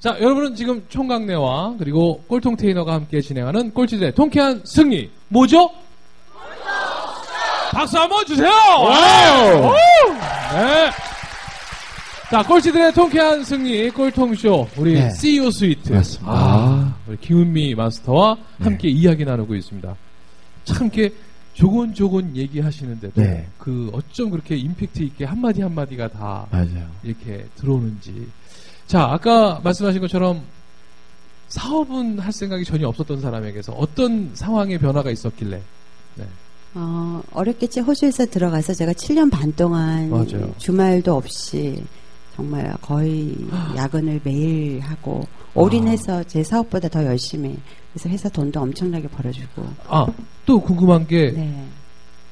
자, 여러분은 지금 총각내와 그리고 꼴통 테이너가 함께 진행하는 꼴찌들의 통쾌한 승리. 뭐죠? 박수 한번 주세요! Wow! 네. 자, 꼴찌들의 통쾌한 승리, 꼴통쇼, 우리 네. CEO 스위트. 맞습니다. 아, 우리 김은미 마스터와 네. 함께 이야기 나누고 있습니다. 참 이렇게 조곤조곤 얘기하시는데도 네. 그 어쩜 그렇게 임팩트 있게 한마디 한마디가 다 맞아요. 이렇게 들어오는지. 자, 아까 말씀하신 것처럼 사업은 할 생각이 전혀 없었던 사람에게서 어떤 상황의 변화가 있었길래. 네. 어, 어렵겠지. 호주에서 들어가서 제가 7년 반 동안 맞아요. 주말도 없이 정말 거의 야근을 매일 하고 올인해서 제 사업보다 더 열심히 그래서 회사 돈도 엄청나게 벌어주고 아, 또 궁금한 게, 네.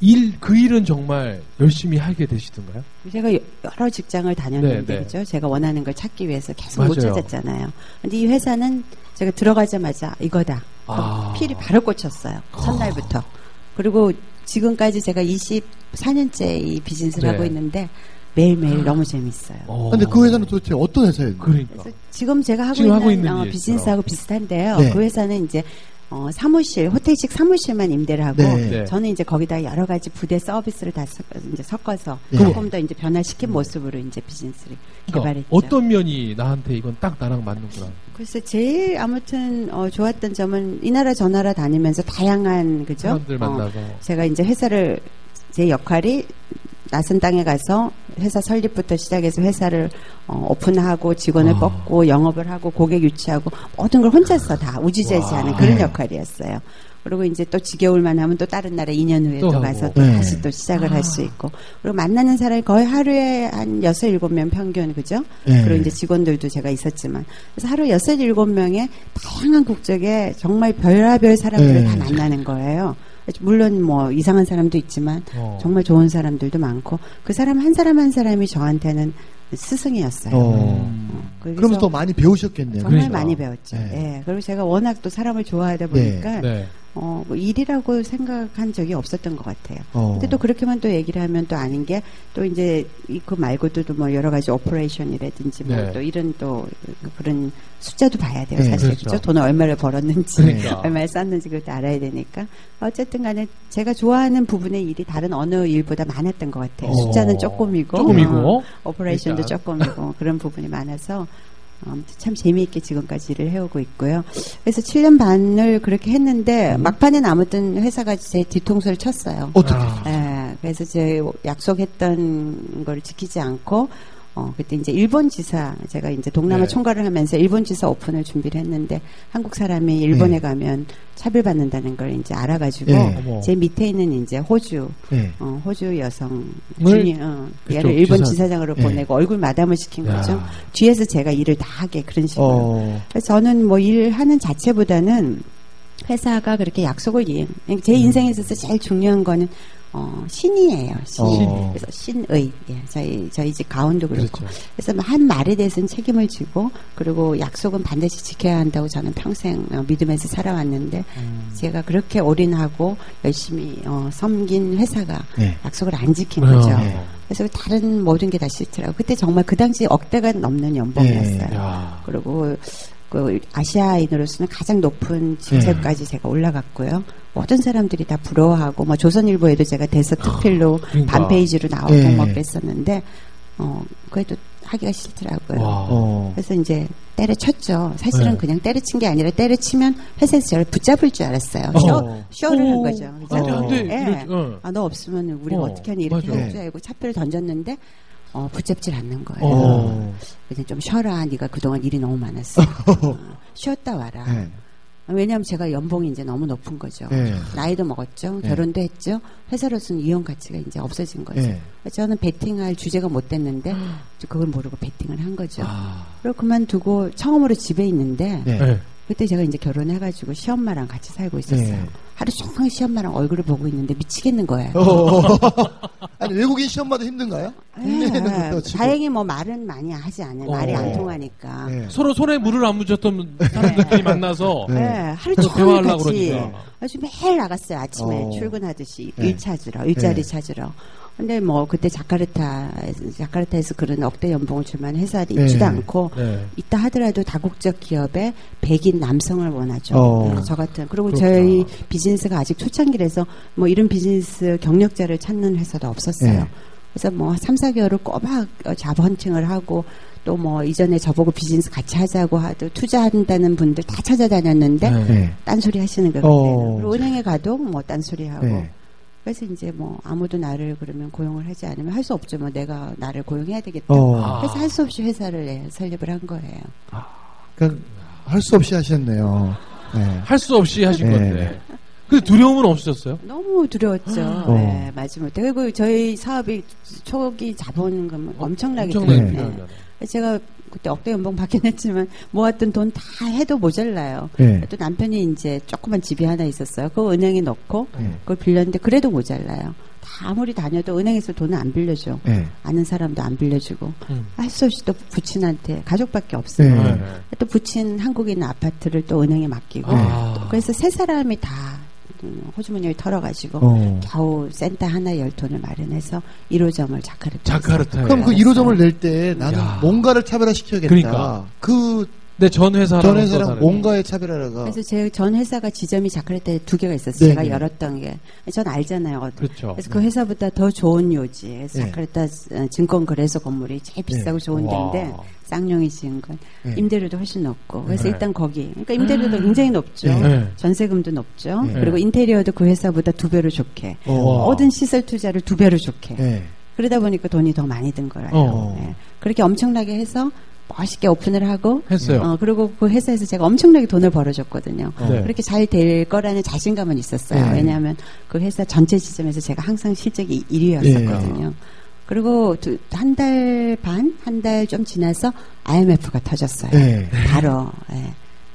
일, 그 일은 정말 열심히 하게 되시던가요? 제가 여러 직장을 다녔는데 네, 네. 그죠? 제가 원하는 걸 찾기 위해서 계속 못 맞아요. 찾았잖아요. 근데 이 회사는 제가 들어가자마자 이거다. 아. 필이 바로 꽂혔어요. 첫날부터. 그리고 지금까지 제가 24년째 이 비즈니스를 네. 하고 있는데 매일매일 너무 재밌어요. 어. 근데 그 회사는 도대체 어떤 회사예요? 그러니까. 지금 제가 하고 지금 있는, 하고 있는 어, 비즈니스하고 비슷한데요. 네. 그 회사는 이제 어, 사무실, 호텔식 사무실만 임대를 하고 네. 네. 저는 이제 거기다 여러 가지 부대 서비스를 다 섞, 이제 섞어서 네. 조금 더 이제 변화시킨 모습으로 이제 비즈니스를 그러니까 개발했죠. 어떤 면이 나한테 이건 딱 나랑 맞는구나. 글쎄 제일 아무튼 어, 좋았던 점은 이 나라 저 나라 다니면서 다양한 그죠? 사람들 어, 만나서. 제가 이제 회사를 제 역할이 낯선 땅에 가서 회사 설립부터 시작해서 회사를 어, 오픈하고 직원을 아. 뽑고 영업을 하고 고객 유치하고 모든 걸 혼자서 다 우지재지하는 와. 그런 네. 역할이었어요. 그리고 이제 또 지겨울만 하면 또 다른 나라 2년 후에 또 또. 가서 또 네. 다시 또 시작을 할수 있고 그리고 만나는 사람이 거의 하루에 한 여섯 일곱 명 평균 그죠? 네. 그리고 이제 직원들도 제가 있었지만 그래서 하루 여섯 일곱 명의 다양한 국적의 정말 별하별 사람들을 네. 다 만나는 거예요. 물론 뭐 이상한 사람도 있지만 어. 정말 좋은 사람들도 많고 그 사람 한 사람 한 사람이 저한테는 스승이었어요. 어. 어, 그러면서 더 많이 배우셨겠네요. 정말 그러니까. 많이 배웠죠. 네. 예. 그리고 제가 워낙 또 사람을 좋아하다 보니까 네. 어, 뭐 일이라고 생각한 적이 없었던 것 같아요. 어. 근데 또 그렇게만 또 얘기를 하면 또 아닌 게 또 이제 이- 그 말고도 또뭐 여러 가지 operation이라든지 뭐 네. 또 이런 또 그런 숫자도 봐야 돼요. 네, 사실 그렇죠. 그죠? 돈을 얼마를 벌었는지 그러니까. 얼마를 썼는지 그것도 알아야 되니까 어쨌든 간에 제가 좋아하는 부분의 일이 다른 어느 일보다 많았던 것 같아요. 어. 숫자는 조금이고 조금이고. 어, operation도 그러니까. 조금이고 그런 부분이 많아서 참 재미있게 지금까지 일을 해오고 있고요. 그래서 7년 반을 그렇게 했는데 음. 막판엔 아무튼 회사가 제 뒤통수를 쳤어요. 어떻게? 아. 예, 그래서 제 약속했던 걸 지키지 않고 어, 그때 이제 일본 지사, 제가 이제 동남아 네. 총괄을 하면서 일본 지사 오픈을 준비를 했는데 한국 사람이 일본에 네. 가면 차별받는다는 걸 이제 알아가지고 네. 제 밑에 있는 이제 호주, 네. 어, 호주 여성 뭘? 주니, 어, 얘를 일본 지사- 지사장으로 네. 보내고 얼굴 마담을 시킨 야. 거죠. 뒤에서 제가 일을 다 하게 그런 식으로. 어. 그래서 저는 뭐 일하는 자체보다는 회사가 그렇게 약속을 이행. 제 음. 인생에 있어서 제일 중요한 거는 어, 신이에요. 신. 어. 그래서 신의. 예, 저희 저희 집 가운도 그렇고. 그렇죠. 그래서 뭐한 말에 대해서는 책임을 지고 그리고 약속은 반드시 지켜야 한다고 저는 평생 어, 믿으면서 살아왔는데 음. 제가 그렇게 올인하고 열심히 어, 섬긴 회사가 네. 약속을 안 지킨 아. 거죠. 네. 그래서 다른 모든 게 다 싫더라고. 그때 정말 그 당시 억대가 넘는 연봉이었어요. 네. 야. 그리고 그 아시아인으로서는 가장 높은 직책까지 제가 올라갔고요. 모든 사람들이 다 부러워하고 뭐 조선일보에도 제가 대서 특필로 그러니까. 반 페이지로 나오고 네. 뭐 그랬었는데 어 그래도 하기가 싫더라고요. 와. 어. 그래서 이제 때려쳤죠. 사실은 네. 그냥 때려친 게 아니라 때려치면 회사에서 저를 붙잡을 줄 알았어요. 어. 쇼, 쇼를 한 오, 거죠. 돼, 안 돼. 예. 어. 아, 너 없으면 우리 어, 어, 떻게 하니 이렇게. 할 줄 알고 차표를 던졌는데 어, 붙잡질 않는 거예요. 어. 그래서 좀 쉬어라. 네가 그동안 일이 너무 많았어. 어, 쉬었다 와라. 네. 왜냐하면 제가 연봉이 이제 너무 높은 거죠. 네. 나이도 먹었죠. 네. 결혼도 했죠. 회사로서는 이용 가치가 이제 없어진 거죠. 네. 저는 베팅할 주제가 못 됐는데 그걸 모르고 베팅을 한 거죠. 아. 그리고 그만두고 처음으로 집에 있는데 네. 네. 그때 제가 이제 결혼해가지고 시엄마랑 같이 살고 있었어요. 네. 하루 종일 시엄마랑 얼굴을 보고 있는데 미치겠는 거예요. 어. 아니 외국인 시험마다 힘든가요? 국내에는 네, 그렇다고 치고. 다행히 뭐 말은 많이 하지 않아요. 말이 어. 안 통하니까. 네. 서로 손에 물을 안 묻혔던 사람들끼리 만나서 네. 네, 하루 또 종일 대화하려고 같이 그러니까. 아주 매일 나갔어요. 아침에 어. 출근하듯이 네. 일 찾으러, 일자리 네. 찾으러. 근데 뭐 그때 자카르타, 자카르타에서 그런 억대 연봉을 줄 만한 회사도 네. 있지도 않고 네. 있다 하더라도 다국적 기업에 백인 남성을 원하죠. 어. 네, 저 같은. 그리고 그렇구나. 저희 비즈니스가 아직 초창기라서 뭐 이런 비즈니스 경력자를 찾는 회사도 없었어요. 네. 그래서 뭐 3, 4개월을 꼬박 어, 잡 헌팅을 하고 또 뭐 이전에 저보고 비즈니스 같이 하자고 하도 투자한다는 분들 다 찾아다녔는데 네. 네. 딴소리 하시는 거예요. 어. 그리고 은행에 가도 뭐 딴소리 하고. 네. 그래서 이제 뭐 아무도 나를 그러면 고용을 하지 않으면 할 수 없죠. 뭐 내가 나를 고용해야 되겠다. 어. 아. 그래서 할 수 없이 회사를 네, 설립을 한 거예요. 그러니까 할 수 없이 하셨네요. 네. 할 수 없이 하신 네. 건데. 근데 두려움은 없으셨어요? 너무 두려웠죠. 어. 네, 마지못해. 그리고 저희 사업이 초기 자본금 엄청나게 엄청나게. 필요하잖아요. 제가 그때 억대 연봉 받긴 했지만 모았던 돈 다 해도 모자라요. 네. 또 남편이 이제 조그만 집이 하나 있었어요. 그거 은행에 넣고 네. 그걸 빌렸는데 그래도 모자라요. 다 아무리 다녀도 은행에서 돈을 안 빌려줘. 네. 아는 사람도 안 빌려주고 음. 할수 없이 또 부친한테 가족밖에 없어요. 네. 네. 또 부친 한국에 있는 아파트를 또 은행에 맡기고 아. 그래서 세 사람이 다 음, 호주머니를 털어가지고 어. 겨우 센터 하나 열 돈을 마련해서 1호점을 자카르타 자카르타에. 그럼 그 1호점을 낼 때 나는 야. 뭔가를 차별화시켜야겠다. 그러니까. 그 네, 전 회사랑 전또 회사랑. 뭔가의 차별화가 그래서 제 전 회사가 지점이 자카르타에 두 개가 있었어요. 제가 네네. 열었던 게. 전 알잖아요. 그렇죠. 그래서 그 회사보다 더 좋은 요지. 그래서 네. 자카르타 어, 증권 거래소 건물이 제일 비싸고 좋은 와. 데인데 쌍용이 지은 건 네. 임대료도 훨씬 높고. 그래서 네. 일단 거기. 그러니까 임대료도 굉장히 높죠. 네. 네. 전세금도 높죠. 네. 그리고 인테리어도 그 회사보다 두 배로 좋게. 어. 모든 시설 투자를 두 배로 좋게. 네. 그러다 보니까 돈이 더 많이 든 거라요. 어. 네. 그렇게 엄청나게 해서 멋있게 오픈을 하고 했어요. 어, 그리고 그 회사에서 제가 엄청나게 돈을 벌어줬거든요. 네. 그렇게 잘 될 거라는 자신감은 있었어요. 네. 왜냐하면 그 회사 전체 지점에서 제가 항상 실적이 1위였었거든요. 그리고 한 달 반, 한 달 좀 지나서 IMF가 터졌어요. 네. 바로. 예.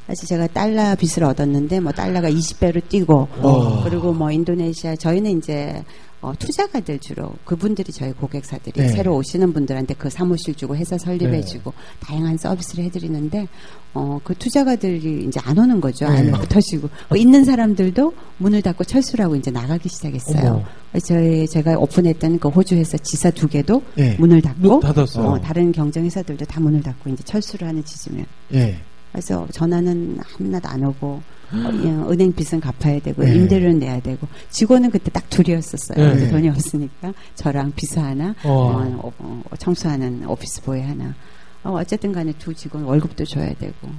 사실 제가 달러 빚을 얻었는데 뭐 달러가 20배로 뛰고 어. 그리고 뭐 인도네시아 저희는 이제 어, 투자가들 주로 그분들이 저희 고객사들이 네. 새로 오시는 분들한테 그 사무실 주고 회사 설립해주고 다양한 서비스를 해드리는데 어, 그 투자가들이 이제 안 오는 거죠. 네. 안에 터지고 뭐 있는 사람들도 문을 닫고 철수를 하고 이제 나가기 시작했어요. 저희 제가 오픈했던 그 호주 회사 지사 두 개도 네. 문을 닫고. 어, 다른 경쟁 회사들도 다 문을 닫고 이제 철수를 하는 지점이에요. 네. 그래서 전화는 하나도 안 오고 어, 예, 은행 빚은 갚아야 되고 네. 임대료는 내야 되고 직원은 그때 딱 둘이었었어요. 네. 돈이 없으니까 저랑 비서 하나, 어. 어, 어, 어, 청소하는 오피스 보이 하나. 어, 어쨌든 간에 두 직원 월급도 줘야 되고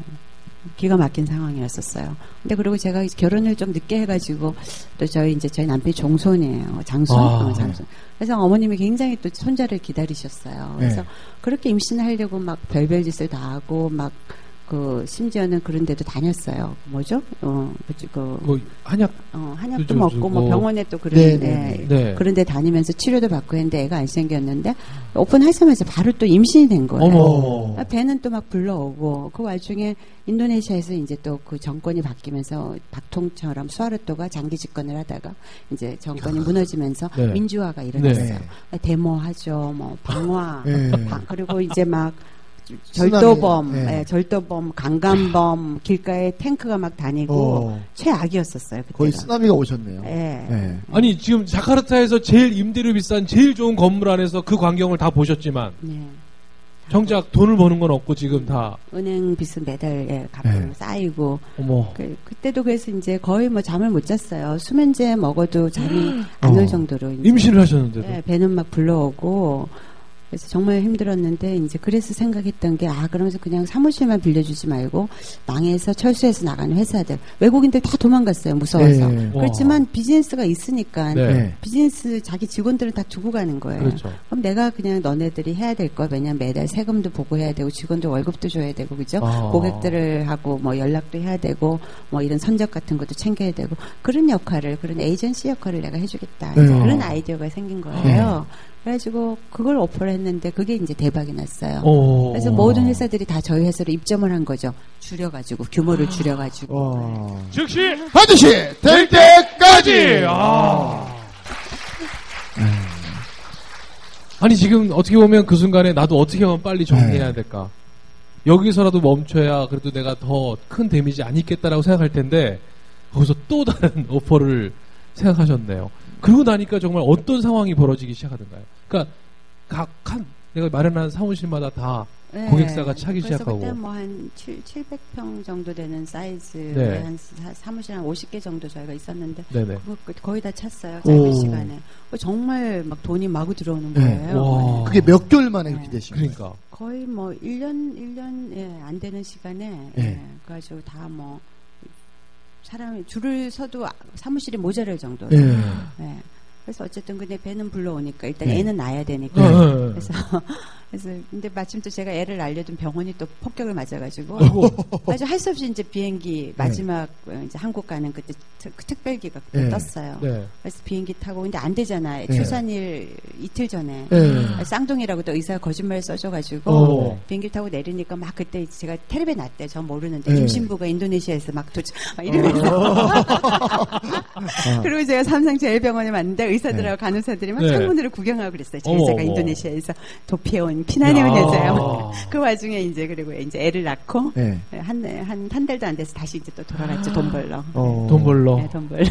기가 막힌 상황이었었어요. 근데 그리고 제가 결혼을 좀 늦게 해가지고 또 저희 이제 저희 남편이 종손이에요. 장손, 아. 어, 장손. 그래서 어머님이 굉장히 또 손자를 기다리셨어요. 그래서 네. 그렇게 임신을 하려고 막 별별 짓을 다 하고 막 그 심지어는 그런 데도 다녔어요. 뭐죠? 어, 그, 그 뭐 한약 어, 한약도 좀 먹고 주고. 뭐 병원에 또 그런 네, 데 네, 네. 그런 데 다니면서 치료도 받고 했는데 애가 안 생겼는데 오픈하자마자 바로 또 임신이 된 거예요. 어머. 아, 배는 또 막 불러오고 그 와중에 인도네시아에서 이제 또 그 정권이 바뀌면서 박통처럼 수아르토가 장기 집권을 하다가 이제 정권이 무너지면서 네. 민주화가 일어났어요. 네. 데모하죠, 뭐 방화, 네. 방- 그리고 이제 막 절도범, 네. 예, 절도범, 강간범, 길가에 탱크가 막 다니고 어. 최악이었었어요. 그때가. 거의 쓰나미가 오셨네요. 예. 네. 아니 지금 자카르타에서 제일 임대료 비싼 제일 좋은 건물 안에서 그 광경을 다 보셨지만 네. 정작 돈을 버는 건 없고 지금 다 은행 빚은 매달 예, 네. 쌓이고 어머 그, 그때도 그래서 이제 거의 뭐 잠을 못 잤어요. 수면제 먹어도 잠이 안올 어. 정도로 이제 임신을 하셨는데도 예, 배는 막 불러오고 그래서 정말 힘들었는데 이제 그래서 생각했던 게 아 그러면서 그냥 사무실만 빌려주지 말고 망해서 철수해서 나가는 회사들 외국인들 다 도망갔어요 무서워서 네. 그렇지만 비즈니스가 있으니까 네. 네. 비즈니스 자기 직원들은 다 두고 가는 거예요. 그렇죠. 그럼 내가 그냥 너네들이 해야 될 거 왜냐면 매달 세금도 보고 해야 되고 직원들 월급도 줘야 되고 그죠? 아. 고객들을 하고 뭐 연락도 해야 되고 뭐 이런 선적 같은 것도 챙겨야 되고 그런 역할을 그런 에이전시 역할을 내가 해주겠다 네. 그런 아이디어가 생긴 거예요. 그래가지고 그걸 오퍼를 했는데 그게 이제 대박이 났어요. 오. 그래서 모든 회사들이 다 저희 회사로 입점을 한 거죠. 줄여가지고 규모를 줄여가지고. 와. 즉시 반드시 될 때까지! 아. 아니 지금 어떻게 보면 그 순간에 나도 어떻게 하면 빨리 정리해야 될까? 여기서라도 멈춰야 그래도 내가 더 큰 데미지 안 입겠다라고 생각할 텐데 거기서 또 다른 오퍼를 생각하셨네요. 그러고 나니까 정말 어떤 상황이 벌어지기 시작하던가요? 그러니까 각 한 내가 마련한 사무실마다 다 네. 고객사가 차기 시작하고. 그때 뭐한 700평 정도 되는 사이즈의 네. 한 사- 사무실 한 50개 정도 저희가 있었는데 네네. 그거 그- 거의 다 찼어요. 짧은 오. 시간에. 어, 정말 막 돈이 마구 들어오는 네. 거예요. 와. 그게 몇 개월 만에 그렇게 되신 거예요? 그러니까 거의 뭐 1년 1년 예, 안 되는 시간에 네. 예, 그래가지고 다뭐 사람이 줄을 서도 사무실이 모자랄 정도로. 예. 예. 그래서 어쨌든 근데 배는 불러오니까 일단 네. 애는 낳아야 되니까. 네. 그래서 그래서 근데 마침 또 제가 애를 날려둔 병원이 또 폭격을 맞아가지고. 아주 할 수 없이 이제 비행기 마지막 어, 이제 한국 가는 그때 특- 그 특별기가 네. 떴어요. 네. 그래서 비행기 타고 근데 안 되잖아요. 네. 출산일 이틀 전에 예. 쌍둥이라고 또 의사가 거짓말 써줘가지고 어. 비행기 타고 내리니까 막 그때 제가 텔레비에 났대. 전 모르는데 네. 임신부가 인도네시아에서 막 도착 막 이러면서 그리고 제가 삼성 제일병원에 왔는데 의사들하고 간호사들이 막 네. 창문으로 구경하고 그랬어요. 제가. 인도네시아에서 도피해온 피난해온 야. 여자예요. 그 와중에 이제 그리고 이제 애를 낳고 예. 한한 한 달도 안 돼서 다시 이제 또 돌아갔죠 돈 벌러. 어. 돈 벌러. 네, 돈 벌러.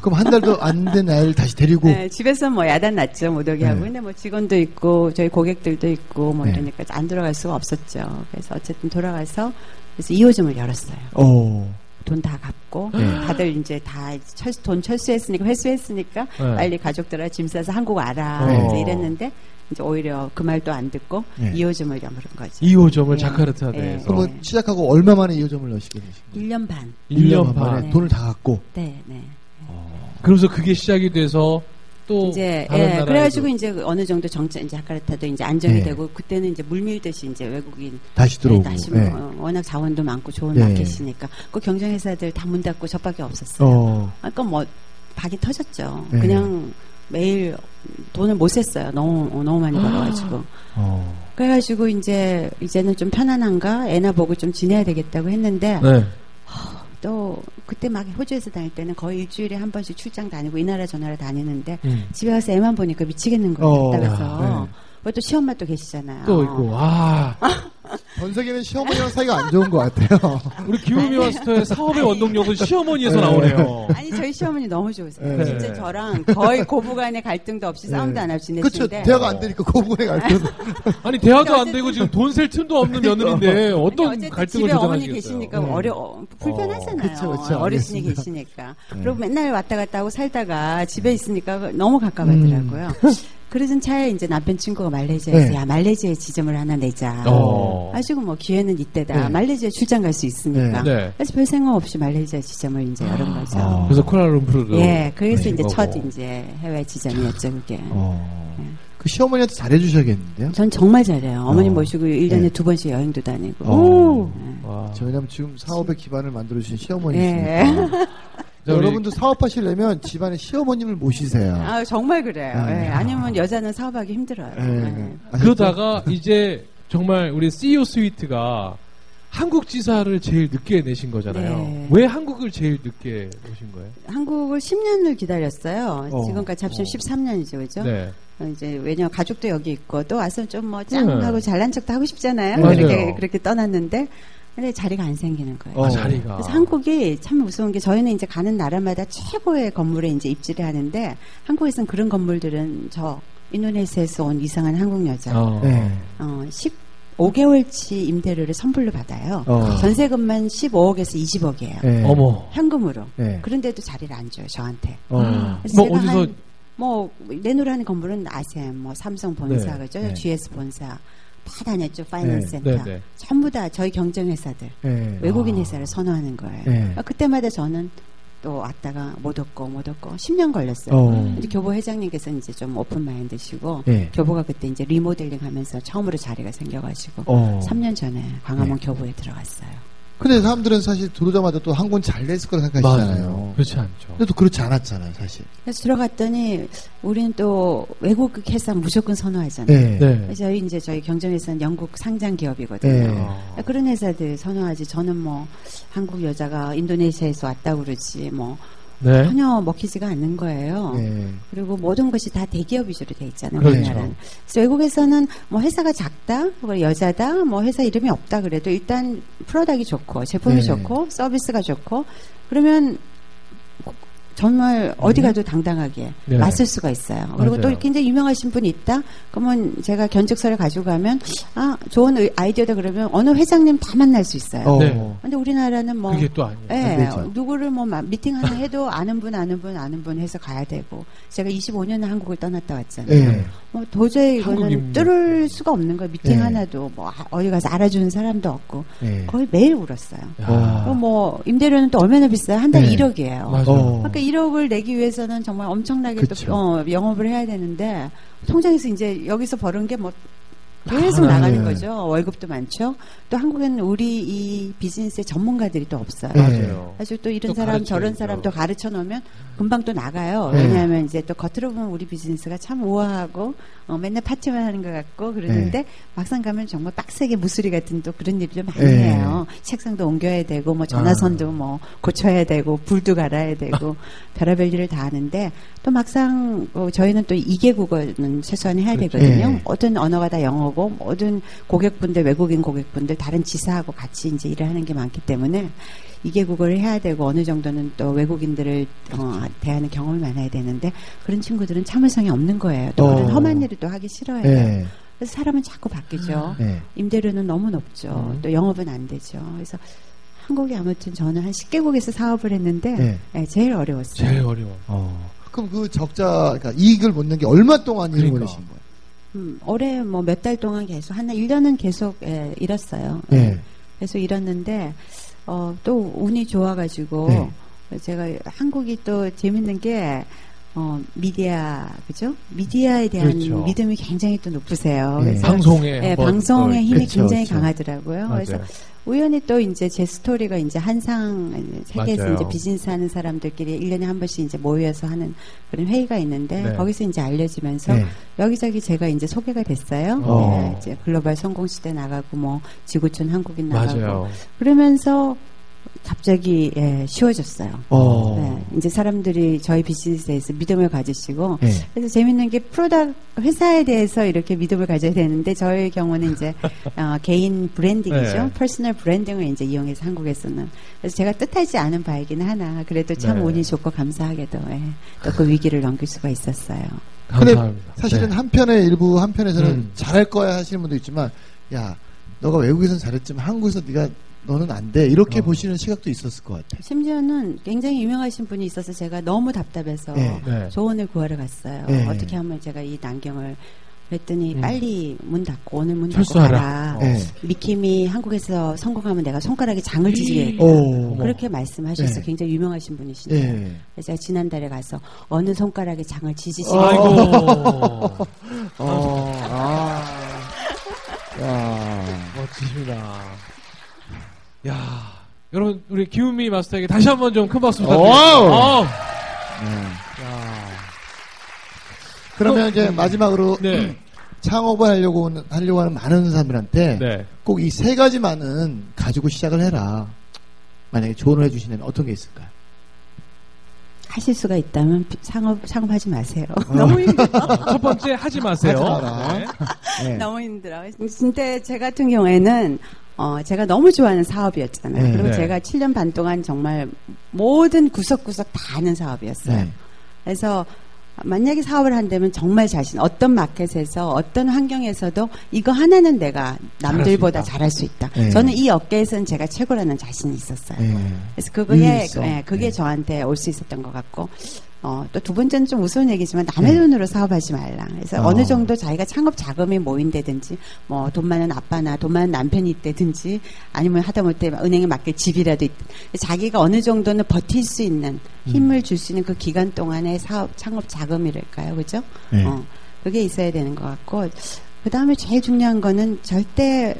그럼 한 달도 안 된 아이를 다시 데리고. 네, 집에서 뭐 야단 났죠 못 오게 하고 네. 근데 뭐 직원도 있고 저희 고객들도 있고 뭐 네. 이러니까 안 돌아갈 수가 없었죠. 그래서 어쨌든 돌아가서 그래서 2호점을 열었어요. 어. 돈 다 갚고 네. 다들 이제 다 철, 돈 철수했으니까 회수했으니까 네. 빨리 가족들아 짐 싸서 한국 와라 네. 이제 이랬는데 이제 오히려 그 말도 안 듣고 네. 2호점을 여물은 거죠. 2호점을 네. 자카르타에서 그럼 뭐 네. 시작하고 얼마 만에 2호점을 넣으시게 되신 거예요? 1년 반. 1년 만에 반. 네. 돈을 다 갖고. 네, 네. 그러면서 그게 시작이 돼서 또 이제 예, 그래가지고 이제 어느 정도 정착 이제 자카르타도 이제 안정이 네. 되고 그때는 이제 물밀듯이 이제 외국인 다시 들어오고. 네, 다시 예. 뭐, 어, 워낙 자원도 많고 좋은 네. 마켓이니까 그 경쟁 회사들 다 문 닫고 저밖에 없었어요. 어. 그러니까 뭐 박이 터졌죠. 네. 그냥 매일 돈을 못 셌어요. 너무 너무 많이 벌어가지고. 어. 그래가지고 이제 이제는 좀 편안한가 애나 보고 좀 지내야 되겠다고 했는데 네. 또 그때 막 호주에서 다닐 때는 거의 일주일에 한 번씩 출장 다니고 이 나라 저 나라 다니는데 음. 집에 가서 애만 보니까 미치겠는 거예요. 어, 답답해서. 네. 그것도 시엄마도 계시잖아요. 또 있고 아 전 세계는 시어머니랑 사이가 안 좋은 것 같아요. 우리 기후미 마스터의 사업의 원동력은 시어머니에서 나오네요. 아니 저희 시어머니 너무 좋으세요. 네. 진짜 저랑 거의 고부간의 갈등도 없이 싸움도 안 하고 그렇죠. 지내시는데 대화가 안 되니까 고분에 갈 때는. 아니 대화도 안 되고 지금 돈 셀 틈도 없는 며느리인데 어떤 갈등을 집에 어머니? 계시니까 네. 어려 어, 불편하잖아요. 그쵸, 그쵸. 어르신이. 계시니까. 네. 그리고 맨날 왔다 갔다 하고 살다가 집에 있으니까 너무 가까워하더라고요. 그러던 차에 이제 남편 친구가 말레이시아에서 네. 야 말레이시아에 지점을 하나 내자. 어. 아시고 뭐 기회는 이때다. 네. 말레이시아 출장 갈 수 있으니까. 네. 그래서 별 생각 없이 말레이시아 지점을 이제 열은 거죠. 아. 그래서 쿠알라룸푸르로 예, 그래서 이제 거고. 첫 이제 해외 지점이었죠, 그게. 어. 네. 그 시어머니한테 잘해주셔야겠는데요? 전 정말 잘해요. 어머님 어. 모시고 1년에 네. 두 번씩 여행도 다니고. 어. 네. 와. 저 왜냐면 지금 사업의 기반을 만들어주신 예. 시어머니시니까. 자, 우리- 여러분도 사업하시려면 집안에 시어머님을 모시세요. 아, 정말 그래요. 네. 예, 아니면 여자는 사업하기 힘들어요. 예. 예. 그러다가 이제 정말 우리 CEO 스위트가 한국 지사를 제일 늦게 내신 거잖아요. 네. 왜 한국을 제일 늦게 오신 거예요? 한국을 10년을 기다렸어요. 어. 지금까지 합치면 13년이죠, 그죠? 네. 어, 이제 왜냐면 가족도 여기 있고 또 와서 좀 뭐짱 네. 하고 잘난 척도 하고 싶잖아요. 맞아요. 그렇게 그렇게 떠났는데 근데 자리가 안 생기는 거예요. 어. 아, 자리가. 그래서 한국이 참 무서운 게 저희는 이제 가는 나라마다 최고의 건물에 이제 입지를 하는데 한국에서는 그런 건물들은 저 인도네시아에서 온 이상한 한국 여자 어. 네. 어, 15개월치 임대료를 선불로 받아요. 어. 전세금만 15억에서 20억이에요. 네. 어머. 현금으로. 네. 그런데도 자리를 안 줘요, 저한테. 어. 그래서 뭐 제가 어디서 한- 뭐 내노라는 건물은 아셈, 뭐 삼성 본사 네. 그죠, 네. GS 본사 다 다녔죠, 파이낸스 네. 센터. 네, 네. 전부 다 저희 경쟁 회사들 예. 외국인 아. 회사를 선호하는 거예요. 네. 그러니까 그때마다 저는 또 왔다가 못 얻고 못 얻고 10년 걸렸어요. 어. 이제 교보 회장님께서는 이제 좀 open mind시고 예. 교보가 그때 이제 리모델링 하면서 처음으로 자리가 생겨가지고 어. 3년 전에 광화문 네. 교보에 들어갔어요. 근데 사람들은 사실 들어오자마자 또 한 건 잘 해냈을 거라 생각하시잖아요. 그렇지 않죠. 근데 또 그렇지 않았잖아요, 사실. 그래서 들어갔더니 우리는 또 외국 회사 무조건 선호하잖아요. 네. 네. 저희 이제 저희 경정회사는 영국 상장 기업이거든요. 네. 아. 그런 회사들 선호하지. 저는 뭐 한국 여자가 인도네시아에서 왔다 그러지 뭐 네. 전혀 먹히지가 않는 거예요. 네. 그리고 모든 것이 다 대기업 위주로 돼 있잖아요. 그렇죠. 우리나라는. 그래서 외국에서는 뭐 회사가 작다, 뭐 여자다, 뭐 회사 이름이 없다 그래도 일단 프로덕이 좋고 제품이 네. 좋고 서비스가 좋고 그러면 정말 어디 가도 당당하게 네. 맞설 수가 있어요. 그리고 맞아요. 또 굉장히 유명하신 분이 있다. 그러면 제가 견적서를 가지고 가면 아 좋은 의- 아이디어다 그러면 어느 회장님 다 만날 수 있어요. 어. 네. 근데 우리나라는 뭐 그게 또 아니에요. 되죠. 누구를 뭐 마- 미팅 하나 해도 아는 분 아는 분 아는 분 해서 가야 되고 제가 25년을 한국을 떠났다 왔잖아요. 네. 뭐 도저히 이거는. 뚫을 수가 없는 거예요. 미팅 네. 하나도 뭐 아- 어디 가서 알아주는 사람도 없고 네. 거의 매일 울었어요. 야. 그리고 뭐 임대료는 또 얼마나 비싸요? 한 달에 네. 1억이에요. 맞아요. 어. 그러니까 1억을 내기 위해서는 정말 엄청나게 그쵸. 또 어, 영업을 해야 되는데 통장에서 이제 여기서 버는 게뭐 계속 아, 나가는 네. 거죠. 월급도 많죠. 또 한국에는 우리 이 비즈니스의 전문가들이 또 없어요. 네. 맞아요. 사실 또 이런 또 사람. 저런 사람 또 가르쳐 놓으면 금방 또 나가요. 네. 왜냐하면 이제 또 겉으로 보면 우리 비즈니스가 참 우아하고 어, 맨날 파티만 하는 것 같고 그러는데 막상 가면 정말 빡세게 무수리 같은 또 그런 일을 많이 네. 해요. 책상도 옮겨야 되고 뭐 전화선도 뭐 고쳐야 되고 불도 갈아야 되고 별의별 일을 다 하는데 또 막상 어, 저희는 또 이개 국어는 최소한 해야 그렇죠. 되거든요. 네. 모든 언어가 다 영어고 모든 고객분들 외국인 고객분들 다른 지사하고 같이 이제 일을 하는 게 많기 때문에 이게 국어를 해야 되고 어느 정도는 또 외국인들을 어, 대하는 경험이 많아야 되는데 그런 친구들은 참을성이 없는 거예요. 또 어. 그런 험한 일을 또 하기 싫어해요. 네. 그래서 사람은 자꾸 바뀌죠. 네. 임대료는 너무 높죠. 또 영업은 안 되죠. 그래서 한국에 아무튼 저는 한 10개국에서 사업을 했는데 네. 예, 제일 어려웠어요. 제일 어려워. 어. 그럼 그 적자, 그러니까 이익을 못 낸 게 얼마 동안 일을 그러니까. 보내신 거예요? 음, 올해 뭐 몇 달 동안 계속 한 1년은 계속 예, 잃었어요. 네. 계속 잃었는데 어, 또 운이 좋아가지고 네. 제가 한국이 또 재밌는 게 어, 미디어 그죠? 미디어에 대한 그렇죠. 믿음이 굉장히 또 높으세요. 네. 그래서 방송에 예, 한번 방송의 또 힘이 그쵸, 굉장히 그쵸. 강하더라고요. 그래서 맞아요. 우연히 또 이제 제 스토리가 이제 한상 세계에서 맞아요. 이제 비즈니스 하는 사람들끼리 1년에 한 번씩 이제 모여서 하는 그런 회의가 있는데 네. 거기서 이제 알려지면서 네. 여기저기 제가 이제 소개가 됐어요. 어. 네, 이제 글로벌 성공 시대 나가고 뭐 지구촌 한국인 나가고 맞아요. 그러면서 갑자기 예, 쉬워졌어요. 어. 네, 이제 사람들이 저희 비즈니스에서 믿음을 가지시고 네. 그래서 재밌는 게 프로덕 회사에 대해서 이렇게 믿음을 가져야 되는데 저희 경우는 이제 어, 개인 branding이죠. 네. personal branding을 이제 이용해서 한국에서는 그래서 제가 뜻하지 않은 바이긴 하나 그래도 참 네. 운이 좋고 감사하게도 예, 또그 위기를 넘길 수가 있었어요. 근데 감사합니다. 사실은 네. 한편의 일부 한편에서는 음. 잘할 거야 하시는 분도 있지만 야 너가 외국에서는 잘했지만 한국에서 네가 너는 안 돼 이렇게 어. 보시는 시각도 있었을 것 같아. 심지어는 굉장히 유명하신 분이 있어서 제가 너무 답답해서 네. 네. 조언을 구하러 갔어요. 네. 어떻게 하면 제가 이 난경을 그랬더니 음. 빨리 문 닫고 오늘 문 닫고 철수하라. 가라. 어. 네. 미킴이 한국에서 성공하면 내가 손가락에 장을 오. 그렇게 말씀하셔서 네. 굉장히 유명하신 분이신데 예. 제가 지난달에 가서 어느 손가락에 장을 찢으시고 아이고. 어. 아. 야. 멋지십니다. 야, 여러분 우리 기훈미 마스터에게 다시 한번 좀 큰 박수. 부탁드립니다. 아우. 네. 야. 그러면 이제 마지막으로 네. 창업을 하려고 하는- 하려고 하는 많은 사람들한테 네. 꼭이 세 가지만은 가지고 시작을 해라. 만약에 조언을 해주시면 어떤 게 있을까요? 하실 수가 있다면 비- 상업 상업하지 마세요. 어. 너무 힘들어. 첫 번째 하지 마세요. 하지 마라. 네. 네. 너무 힘들어. 근데 제 같은 경우에는 어, 제가 너무 좋아하는 사업이었잖아요. 네. 그리고 네. 제가 7년 반 동안 정말 모든 구석구석 다 아는 사업이었어요. 네. 그래서 만약에 사업을 한다면 정말 자신 어떤 마켓에서 어떤 환경에서도 이거 하나는 내가 남들보다 잘할 수 있다. 네. 저는 이 업계에서는 제가 최고라는 자신이 있었어요. 네. 그래서 그게. 예, 그게 네. 저한테 올 수 있었던 것 같고 어, 또 두 번째는 좀 우스운 얘기지만 남의 네. 돈으로 사업하지 말라. 그래서 아. 어느 정도 자기가 창업 자금이 모인다든지, 뭐 돈 많은 아빠나 돈 많은 남편이 있다든지, 아니면 하다못해 은행에 맡길 집이라도 있. 자기가 어느 정도는 버틸 수 있는 힘을 줄수 있는 그 기간 동안의 사업 창업 자금이랄까요, 그죠? 네. 어, 그게 있어야 되는 것 같고, 그 다음에 제일 중요한 거는 절대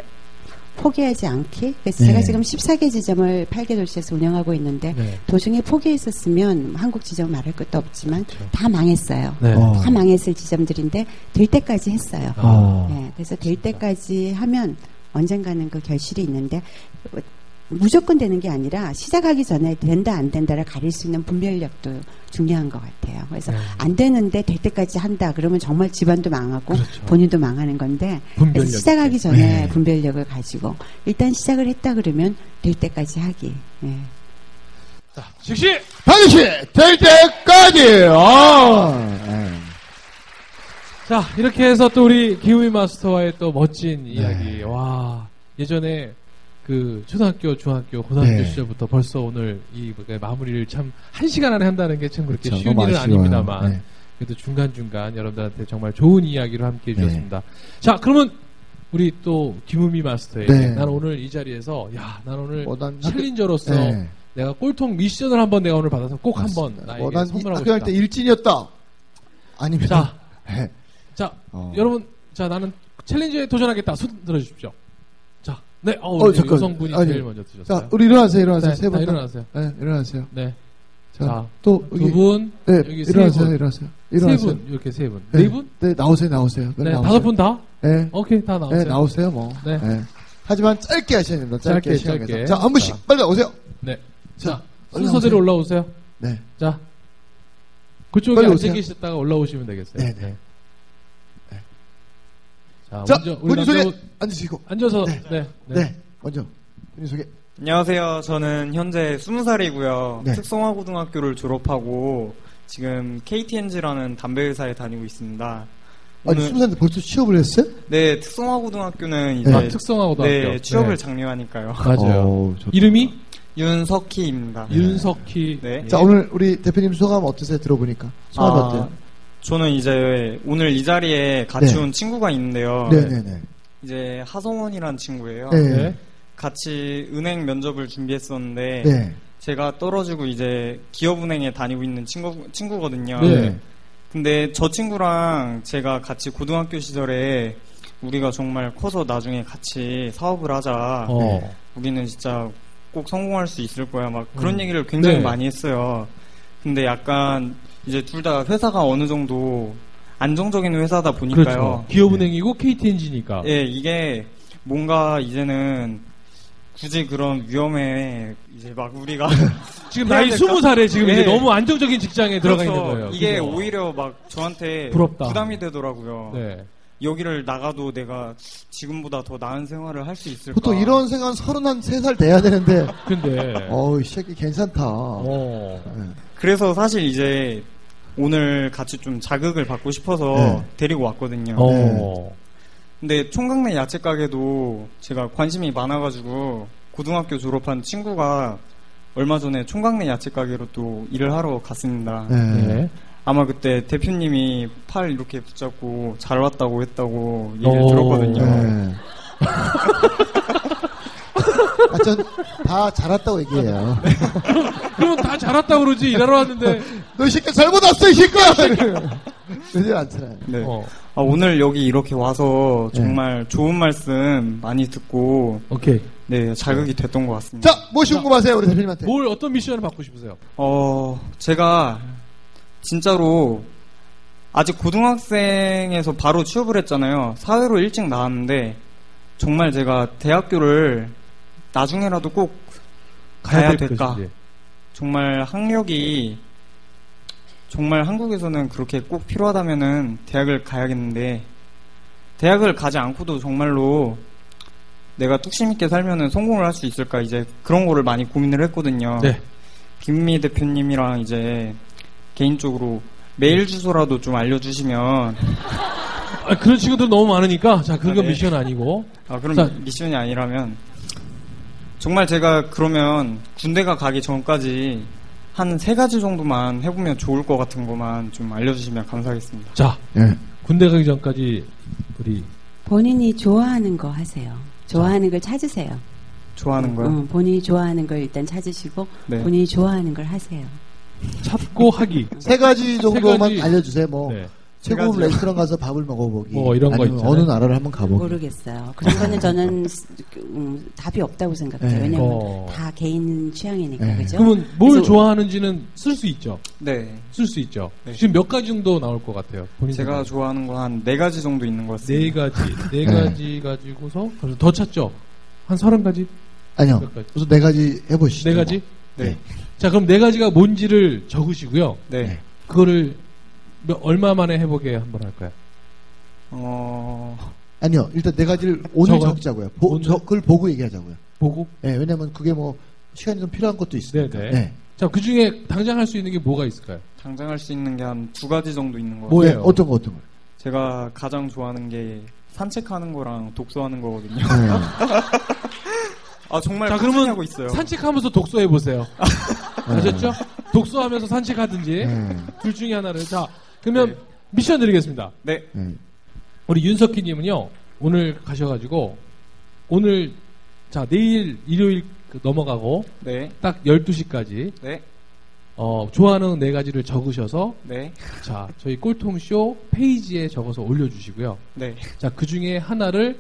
포기하지 않기. 그래서 네. 제가 지금 14개 지점을 8개 도시에서 운영하고 있는데, 네. 도중에 포기했었으면 한국 지점 말할 것도 없지만 그렇죠. 다 망했어요. 네. 어. 다 망했을 지점들인데 될 때까지 했어요. 어. 네, 그래서 될 때까지 하면 언젠가는 그 결실이 있는데 무조건 되는 게 아니라 시작하기 전에 된다 안 된다를 가릴 수 있는 분별력도 중요한 것 같아요. 그래서 네. 안 되는데 될 때까지 한다 그러면 정말 집안도 망하고 그렇죠. 본인도 망하는 건데 시작하기. 전에 네. 분별력을 가지고 일단 시작을 했다 그러면 될 때까지 하기. 네. 자, 즉시 반드시 될 때까지. 아. 네. 자, 이렇게 해서 또 우리 기우미 마스터와의 또 멋진 네. 이야기. 와, 예전에 그 초등학교, 중학교, 고등학교 네. 시절부터 벌써 오늘 이 마무리를 참 한 시간 안에 한다는 게 참 그렇게 그렇죠. 쉬운 일은 아쉬워요. 아닙니다만 네. 그래도 중간 중간 여러분들한테 정말 좋은 이야기로 함께 네. 해주셨습니다. 자, 그러면 우리 또 김우미 마스터에게 네. 난 오늘 이 자리에서 야, 난 오늘 뭐, 난 챌린저로서 네. 내가 꼴통 미션을 한번 내가 오늘 받아서 꼭 한번. 나에게 뭐, 선물하고 학교 싶다. 때 일진이었다. 아니면 자, 네. 자, 어. 여러분, 자, 나는 챌린저에 도전하겠다. 손 들어주십시오. 자, 네, 어, 어, 우리 잠깐. 여성분이 아니, 제일 먼저 드셨어요. 자, 우리 일어나세요, 일어나세요. 네, 세다 분. 다. 일어나세요. 네, 일어나세요. 네. 자, 자, 또, 두 여기. 분, 네, 여기 세 일어나세요, 분. 일어나세요. 세 일어나세요. 분, 이렇게 세 분. 네, 네 분? 네, 나오세요, 나오세요. 네, 나오세요. 다섯 분 다? 네, 오케이, 다 나오세요. 네, 나오세요, 뭐. 네. 하지만 짧게 하셔야 됩니다. 짧게, 짧게, 짧게. 자, 한 분씩 자. 빨리 나오세요. 네. 자, 순서대로 올라오세요. 네. 자, 그쪽에 앉아 오세요. 계셨다가 올라오시면 되겠어요. 네, 네. 자, 자, 먼저 우리 본인 소개 남자분 앉으시고. 앉아서 네. 네. 네. 먼저 본인 소개. 안녕하세요. 저는 현재 20살이고요. 네. 특성화고등학교를 졸업하고 지금 KTNG라는 담배 회사에 다니고 있습니다. 아니, 오늘 스무 살인데 벌써 취업을 했어요? 네 특성화고등학교는 이제 아, 특성화고등학교. 네 취업을 네. 장려하니까요. 맞아요. 어우, 좋다. 이름이 윤석희입니다. 윤석희. 네. 예. 자, 오늘 우리 대표님 소감 어떠세요? 들어보니까. 소감 아, 어때요? 저는 이제 오늘 이 자리에 같이 네. 온 친구가 있는데요. 네네네. 이제 하성원이라는 친구예요. 네. 네. 같이 은행 면접을 준비했었는데 네. 제가 떨어지고 이제 기업은행에 다니고 있는 친구 친구거든요. 네. 근데 저 친구랑 제가 같이 고등학교 시절에 우리가 정말 커서 나중에 같이 사업을 하자. 어. 우리는 진짜 꼭 성공할 수 있을 거야. 막 그런 얘기를 굉장히 네. 많이 했어요. 근데 약간 이제 둘 다 회사가 어느 정도 안정적인 회사다 보니까요. 그렇죠. 기업은행이고 KTNG니까. 예, 이게 뭔가 이제는 굳이 그런 위험에 이제 막 우리가 지금 나이? 스무 살에 지금 네. 이제 너무 안정적인 직장에 들어가 있는 그래서 거예요. 이게 그죠? 오히려 막 저한테 부럽다. 부담이 되더라고요. 네. 여기를 나가도 내가 지금보다 더 나은 생활을 할 수 있을까? 보통 이런 생각은 서른한 세 살 돼야 되는데, 근데 어우, 이 새끼 괜찮다. 어. 네. 그래서 사실 이제 오늘 같이 좀 자극을 받고 싶어서 네. 데리고 왔거든요. 어. 근데 총각내 야채 가게도 제가 관심이 많아가지고 고등학교 졸업한 친구가 얼마 전에 총각내 야채 가게로 또 일을 하러 갔습니다. 네. 네. 아마 그때 대표님이 팔 이렇게 붙잡고 잘 왔다고 했다고 얘기를 오. 들었거든요. 네. 아, 전다 잘했다고 얘기해요. 그럼 다 잘왔다 그러지 일하러 왔는데. 너 이 새끼 잘못 왔어, 이 새끼야! 그러지 않잖아요. 네. 어. 아, 오늘 여기 이렇게 와서 정말 좋은 말씀 많이 듣고 오케이. 네 자극이 됐던 것 같습니다. 자, 무엇이 궁금하세요, 우리 대표님한테? 뭘 어떤 미션을 받고 싶으세요? 어 제가 진짜로 아직 고등학생에서 바로 취업을 했잖아요. 사회로 일찍 나왔는데 정말 제가 대학교를 나중에라도 꼭 가야 될 될까? 정말 학력이 정말 한국에서는 그렇게 꼭 필요하다면은 대학을 가야겠는데 대학을 가지 않고도 정말로 내가 뚝심 있게 살면은 성공을 할 수 있을까 이제 그런 거를 많이 고민을 했거든요. 네. 김미 대표님이랑 이제 개인적으로 메일 주소라도 좀 알려주시면 아, 그런 친구들 너무 많으니까 자 그건 아, 네. 미션 아니고 아 그럼 자. 미션이 아니라면 정말 제가 그러면 군대가 가기 전까지 한 세 가지 정도만 해보면 좋을 것 같은 것만 좀 알려주시면 감사하겠습니다. 자, 예. 군대 가기 전까지 우리 본인이 좋아하는 거 하세요. 좋아하는 걸 찾으세요. 좋아하는 거요? 응, 본인이 좋아하는 걸 일단 찾으시고 네. 본인이 좋아하는 걸 하세요. 찾고 하기. 세 가지 정도만 가지. 알려주세요. 뭐 네. 최고급. 레스토랑 가서 밥을 먹어보기. 뭐 이런 거 아니면 있잖아요. 어느 나라를 한번 가보기. 모르겠어요. 그런 거는 저는 음, 답이 없다고 생각해요. 네. 왜냐면 어. 다 개인 취향이니까 네. 그죠? 그러면 뭘 좋아하는지는 쓸 수 있죠. 네. 쓸 수 있죠. 네. 지금 몇 가지 정도 나올 것 같아요. 본인 제가 생각에. 좋아하는 거 한 네 가지 정도 있는 것네 같습니다. 가지, 네 네. 가지 가지고서 그래서 더 찾죠. 한 서른 가지, 아니요. 그래서 네 가지 해보시죠. 네 가지. 네. 자, 그럼 네 가지가 뭔지를 적으시고요. 네. 네. 그거를 몇- 얼마 만에 해보게 한번 할까요? 어, 아니요. 일단 네 가지를 오늘 적어요? 적자고요. 보, 오늘? 저, 그걸 보고 얘기하자고요. 보고. 네, 왜냐면 그게 뭐 시간이 좀 필요한 것도 있으니까. 네네. 네. 자, 그 중에 당장 할 수 있는 게 뭐가 있을까요? 당장 할 수 있는 게 한 두 가지 정도 있는 것 같아요. 뭐예요? 네, 어떤 거 어떤 거. 제가 가장 좋아하는 게 산책하는 거랑 독서하는 거거든요. 네. 아 정말 자, 그러면 하고 있어요. 산책하면서 독서해 보세요. 아셨죠? 독서하면서 산책하든지 네. 둘 중에 하나를. 자, 그러면 네. 미션 드리겠습니다. 네, 네. 우리 윤석희님은요 오늘 가셔가지고 오늘 자 내일 일요일 그 넘어가고 네, 딱 12시까지 네, 어, 좋아하는 네 가지를 적으셔서 네, 자 저희 꼴통쇼 페이지에 적어서 올려주시고요. 네. 자그 중에 하나를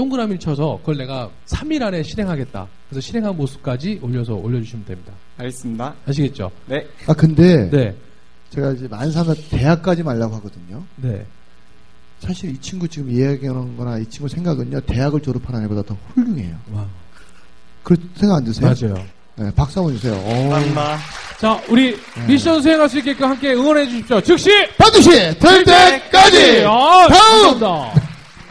동그라미를 쳐서 그걸 내가 3일 안에 실행하겠다. 그래서 실행한 모습까지 올려서 올려주시면 됩니다. 알겠습니다. 아시겠죠? 네, 아, 근데 네, 제가 이제 만삼나 대학까지 말라고 하거든요. 네. 사실 이 친구 지금 이야기하는 거나 이 친구 생각은요, 대학을 졸업한 애보다 더 훌륭해요. 와, 그렇게 생각 안 드세요? 맞아요. 네, 박수 한번 주세요. 어, 감사합니다. 자 우리 미션 수행할 수 있게끔 함께 응원해 주십시오. 즉시 반드시 될 때까지! 아, 다음! 감사합니다.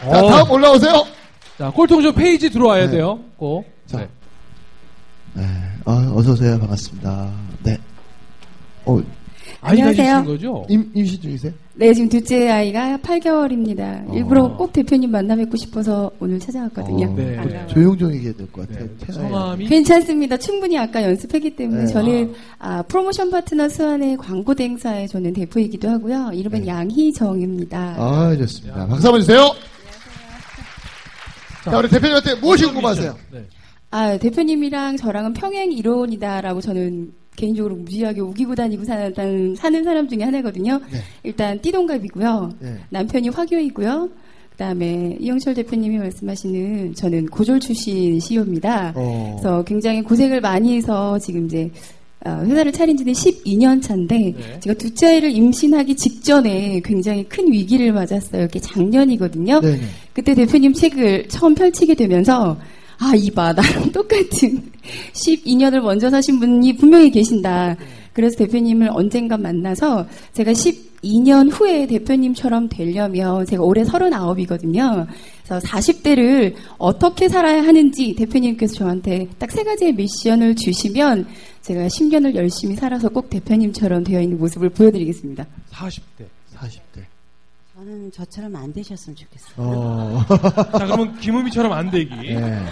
자, 어. 다음 올라오세요! 자, 꼴통쇼 페이지 들어와야 네. 돼요. 꼭. 자. 네. 네, 아, 어서 오세요. 반갑습니다. 네. 어, 아이 안녕하세요. 가지신 거죠? 임, 임시 중이세요? 네, 지금 둘째 아이가 8개월입니다. 어. 일부러 꼭 대표님 만나 뵙고 싶어서 오늘 찾아왔거든요. 어, 네. 반가워요. 조용조용 얘기해야 될 것 같아요. 네. 성함이 괜찮습니다. 충분히 아까 연습했기 때문에 네. 저는 아, 프로모션 파트너 수완의 광고 대행사의 저는 대표이기도 하고요. 이름은 네. 양희정입니다. 아, 좋습니다. 박수 한번 주세요. 자, 우리 대표님한테 무엇이 궁금하세요? 네. 아, 대표님이랑 저랑은 평행 이론이다라고 저는 개인적으로 무지하게 우기고 다니고 사는, 사는 사람 중에 하나거든요. 네. 일단 띠동갑이고요. 네. 남편이 화교이고요. 그다음에 이영철 대표님이 말씀하시는 저는 고졸 출신 CEO입니다. 어. 그래서 굉장히 고생을 많이 해서 지금 이제 어, 회사를 차린 지는 12년 차인데 네. 제가 둘째 아이를 임신하기 직전에 굉장히 큰 위기를 맞았어요. 이게 작년이거든요. 네네. 그때 대표님 책을 처음 펼치게 되면서 아 이봐 나랑 똑같은 12년을 먼저 사신 분이 분명히 계신다. 그래서 대표님을 언젠가 만나서 제가 12년 후에 대표님처럼 되려면 제가 올해 39이거든요. 그래서 40대를 어떻게 살아야 하는지 대표님께서 저한테 딱 세 가지의 미션을 주시면 제가 10년을 열심히 살아서 꼭 대표님처럼 되어 있는 모습을 보여드리겠습니다. 40대. 40대. 저는 저처럼 안 되셨으면 좋겠어요. 어. 자, 그러면 김우미처럼 안 되기. 네.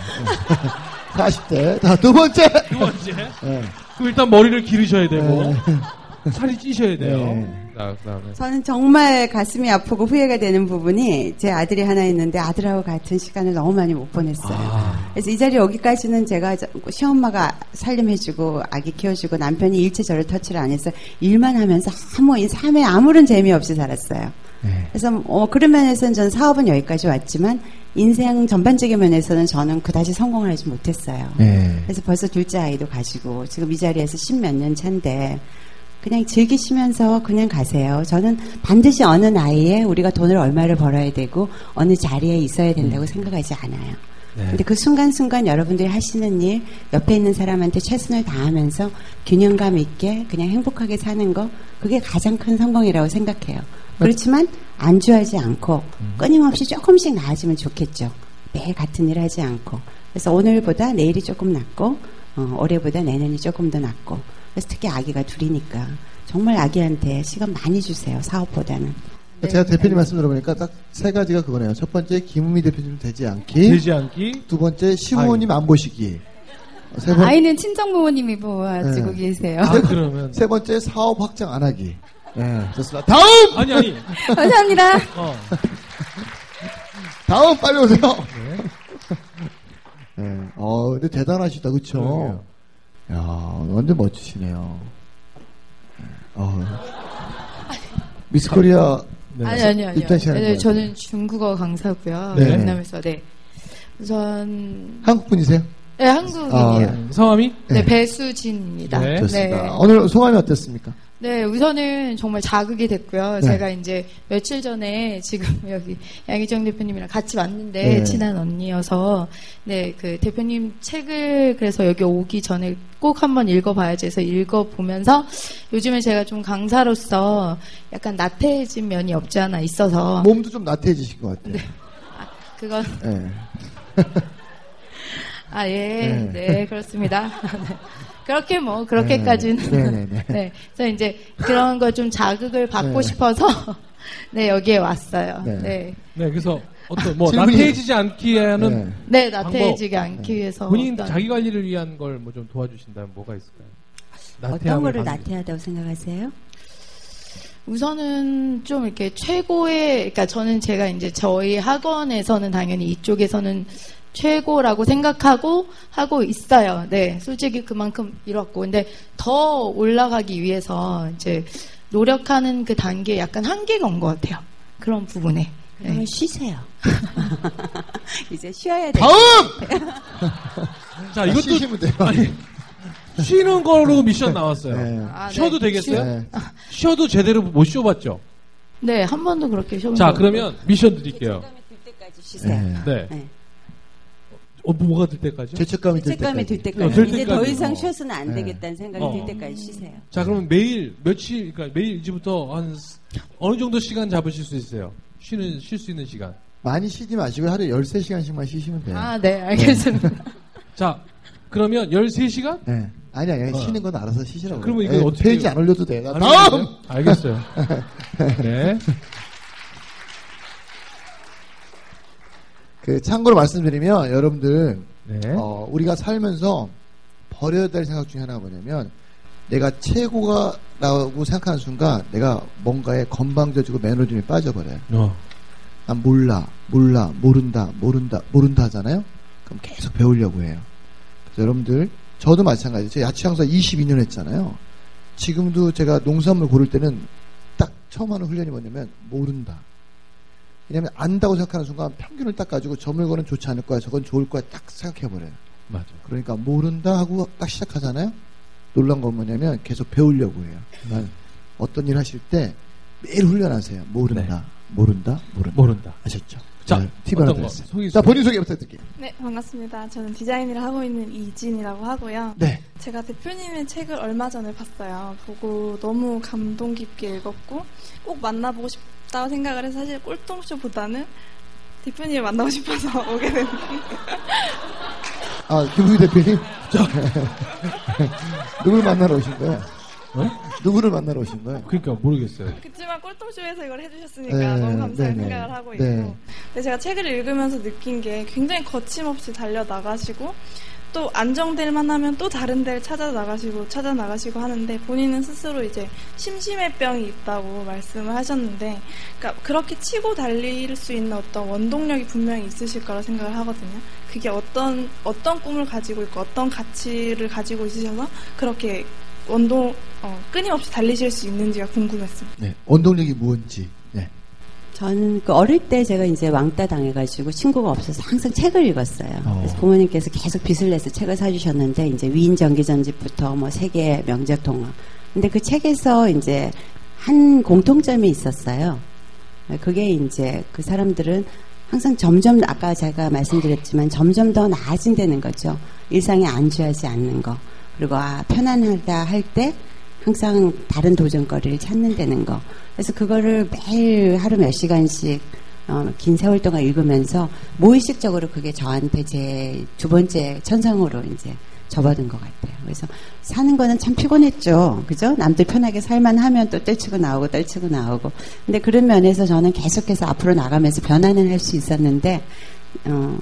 40대. 자, 두 번째. 두 번째. 네. 그럼 일단 머리를 기르셔야 되고, 네. 살이 찌셔야 돼요. 네. 자, 그 다음에. 저는 정말 가슴이 아프고 후회가 되는 부분이 제 아들이 하나 있는데 아들하고 같은 시간을 너무 많이 못 보냈어요. 아. 그래서 이 자리 여기까지는 제가 저- 시엄마가 살림해주고 아기 키워주고 남편이 일체 저를 터치를 안 해서 일만 하면서 아무 이 삶에 아무런 재미없이 살았어요. 네. 그래서 어, 그런 면에서는 전 사업은 여기까지 왔지만 인생 전반적인 면에서는 저는 그다지 성공을 하지 못했어요. 네. 그래서 벌써 둘째 아이도 가지고 지금 이 자리에서 십몇 년 차인데 그냥 즐기시면서 그냥 가세요. 저는 반드시 어느 나이에 우리가 돈을 얼마를 벌어야 되고 어느 자리에 있어야 된다고 생각하지 않아요. 근데 그 순간순간 여러분들이 하시는 일, 옆에 있는 사람한테 최선을 다하면서 균형감 있게 그냥 행복하게 사는 거, 그게 가장 큰 성공이라고 생각해요. 그렇지만 안주하지 않고 끊임없이 조금씩 나아지면 좋겠죠. 매일 같은 일 하지 않고. 그래서 오늘보다 내일이 조금 낫고, 어, 올해보다 내년이 조금 더 낫고. 그래서 특히 아기가 둘이니까 정말 아기한테 시간 많이 주세요. 사업보다는. 제가 대표님 말씀 들어보니까 딱 세 가지가 그거네요. 첫 번째, 김우미 대표님 되지 않기. 되지 않기. 두 번째, 시부모님 안 보시기. 세, 번, 아이는 친정 부모님이 보아주고 네. 계세요. 아, 그러면. 세 번째 사업 확장 안 하기. 네, 좋습니다. 다음! 아니, 아니. 감사합니다. 어. 다음 빨리 오세요. 네. 네. 어, 근데 대단하시다, 그쵸? 야, 완전 멋지시네요. 어. 미스 코리아 네. 아니, 아니요, 아니요. 일단 시작하는 네, 거예요. 저는 중국어 강사고요. 네. 베트남에서, 네. 우선, 한국 분이세요? 네, 한국인이에요. 음, 성함이? 네, 네. 배수진입니다. 네. 좋습니다. 네. 오늘 소감이 어땠습니까? 네, 우선은 정말 자극이 됐고요. 네. 제가 이제 며칠 전에 지금 여기 양희정 대표님이랑 같이 왔는데 네. 친한 언니여서 네, 그 대표님 책을 그래서 여기 오기 전에 꼭 한번 읽어봐야지 해서 읽어보면서 요즘에 제가 좀 강사로서 약간 나태해진 면이 없지 않아 있어서 몸도 좀 나태해지신 것 같아요. 그건 네. 아, 예. 네. 네, 그렇습니다. 네. 그렇게 뭐, 그렇게까지는. 네, 네, 네. 네. 그래서 이제 그런 거 좀 자극을 받고 네. 싶어서, 네, 여기에 왔어요. 네. 네. 네, 그래서 어떤, 뭐, 질문이- 나태해지지 않기 위해는 네. 네, 나태해지지 않기 위해서. 본인 어떤- 자기 관리를 위한 걸 뭐 좀 도와주신다면 뭐가 있을까요? 어떤 거를 나태하다고 생각하세요? 우선은 좀 이렇게 최고의, 그러니까 저는 제가 이제 저희 학원에서는 당연히 이쪽에서는 최고라고 생각하고 하고 있어요. 네, 솔직히 그만큼 이뤘고. 근데 더 올라가기 위해서 이제 노력하는 그 단계에 약간 한계가 온 것 같아요. 그런 부분에. 그러면 네. 쉬세요. 이제 쉬어야 돼. 다음! 자, 이것도 쉬시면 돼요. 아니, 쉬는 거로 미션 나왔어요. 네. 아, 네. 쉬어도 되겠어요? 네. 쉬어도 제대로 못 쉬어봤죠? 네, 한 번도 그렇게 쉬어본 자, 적 그러면 미션 드릴게요. 들 때까지 쉬세요. 네. 네. 네. 어, 뭐가 들 때까지요? 죄책감이 들 책감이 들 때까지. 때까지. 어, 들 이제 더 때까지. 이상 어. 쉬어서는 안 네. 되겠다는 생각이 어. 들 때까지 쉬세요. 자, 그러면 매일 며칠, 그러니까 매일 이제부터 한 스- 어느 정도 시간 잡으실 수 있어요? 쉬는, 쉴 수 있는 시간. 많이 쉬지 마시고 하루에 13시간씩만 쉬시면 돼요. 아, 네, 알겠습니다. 자, 그러면 13시간? 네. 아니, 아니, 어. 쉬는 건 알아서 쉬시라고. 그러면. 이거 예, 어떻게 페이지 해요? 안 올려도 돼. 나안 다음! 알겠어요. 네. 그, 참고로 말씀드리면, 여러분들, 네. 어, 우리가 살면서 버려야 될 생각 중에 하나가 뭐냐면, 내가 최고가라고 생각하는 순간, 내가 뭔가에 건방져지고 매너즘이 빠져버려요. 어. 난 몰라, 몰라, 모른다, 모른다, 모른다 하잖아요? 그럼 계속 배우려고 해요. 그래서 여러분들, 저도 마찬가지예요. 제가 야채 장사 22년 했잖아요. 지금도 제가 농산물 고를 때는 딱 처음 하는 훈련이 뭐냐면, 모른다. 왜냐면 안다고 생각하는 순간 평균을 딱 가지고 저 물건은 좋지 않을 거야, 저건 좋을 거야 딱 생각해버려요. 맞아. 그러니까 모른다 하고 딱 시작하잖아요. 놀란 건 뭐냐면 계속 배우려고 해요. 난 어떤 일 하실 때 매일 훈련하세요. 모른다, 모른다, 모른다. 모른다. 아셨죠? 자, 네, 팁 하나? 드렸어요. 소개 자, 본인 소개 부탁드릴게요. 네, 반갑습니다. 저는 디자인 일을 하고 있는 이진이라고 하고요. 네. 제가 대표님의 책을 얼마 전에 봤어요. 보고 너무 감동 깊게 읽었고 꼭 만나보고 싶 다고 생각을 해서 사실 꼴통쇼보다는 대표님을 만나고 싶어서 오게 된 아, 김우희 대표님. 누굴 만나러 오신 거예요? 어? 누구를 만나러 오신 거예요? 그러니까 모르겠어요. 그렇지만 꼴통쇼에서 이걸 해주셨으니까 네, 너무 감사하게 네네. 생각을 하고 네. 있고 근데 제가 책을 읽으면서 느낀 게 굉장히 거침없이 달려나가시고 또 안정될 만하면 또 다른 데를 찾아 나가시고 찾아 나가시고 하는데 본인은 스스로 이제 심심의 병이 있다고 말씀을 하셨는데 그러니까 그렇게 치고 달릴 수 있는 어떤 원동력이 분명히 있으실 거라 생각을 하거든요. 그게 어떤 어떤 꿈을 가지고 있고 어떤 가치를 가지고 있으셔서 그렇게 원동 어, 끊임없이 달리실 수 있는지가 궁금했습니다. 네. 원동력이 무엇인지. 네. 저는 그 어릴 때 제가 이제 왕따 당해가지고 친구가 없어서 항상 책을 읽었어요. 어. 그래서 부모님께서 계속 빚을 내서 책을 사주셨는데 이제 위인 전기전집부터 뭐 세계 명작 동화. 근데 그 책에서 이제 한 공통점이 있었어요. 그게 이제 그 사람들은 항상 점점 아까 제가 말씀드렸지만 점점 더 나아진다는 거죠. 일상에 안주하지 않는 거. 그리고 아 편안하다 할 때 항상 다른 도전거리를 찾는다는 거. 그래서 그거를 매일 하루 몇 시간씩 어, 긴 세월 동안 읽으면서 무의식적으로 그게 저한테 제 두 번째 천상으로 이제 접어든 것 같아요. 그래서 사는 거는 참 피곤했죠. 그죠? 남들 편하게 살만 하면 또 떨치고 나오고 떨치고 나오고. 근데 그런 면에서 저는 계속해서 앞으로 나가면서 변화는 할 수 있었는데, 어,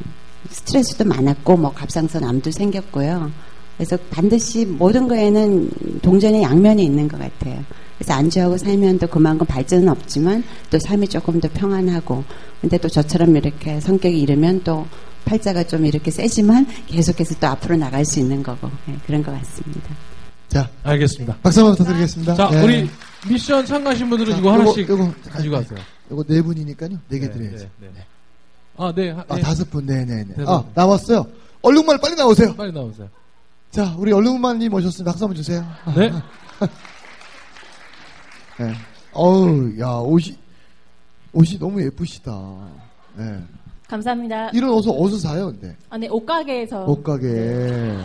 스트레스도 많았고, 뭐, 갑상선 암도 생겼고요. 그래서 반드시 모든 거에는 동전의 양면이 있는 것 같아요. 그래서 안주하고 살면 또 그만큼 발전은 없지만 또 삶이 조금 더 평안하고 근데 또 저처럼 이렇게 성격이 이르면 또 팔자가 좀 이렇게 세지만 계속해서 또 앞으로 나갈 수 있는 거고 네, 그런 것 같습니다. 자, 알겠습니다. 박수 한번 부탁드리겠습니다. 자, 예. 우리 미션 참가하신 분들은 자, 이거 요거, 하나씩 요거, 가지고 가세요. 요거 네 분이니까요. 네개 네, 드려야죠. 네, 네. 아, 네. 하- 아, 네. 다섯 분, 네 네네. 네 아, 분. 나왔어요. 얼룩말 빨리 나오세요. 빨리 나오세요. 자, 우리 얼룩말님 오셨습니다. 박수 한번 주세요. 네. 네. 어우, 야, 옷이, 옷이 너무 예쁘시다. 네. 감사합니다. 이런 옷을 어디서 사요, 근데? 아, 네, 옷가게에서. 옷가게.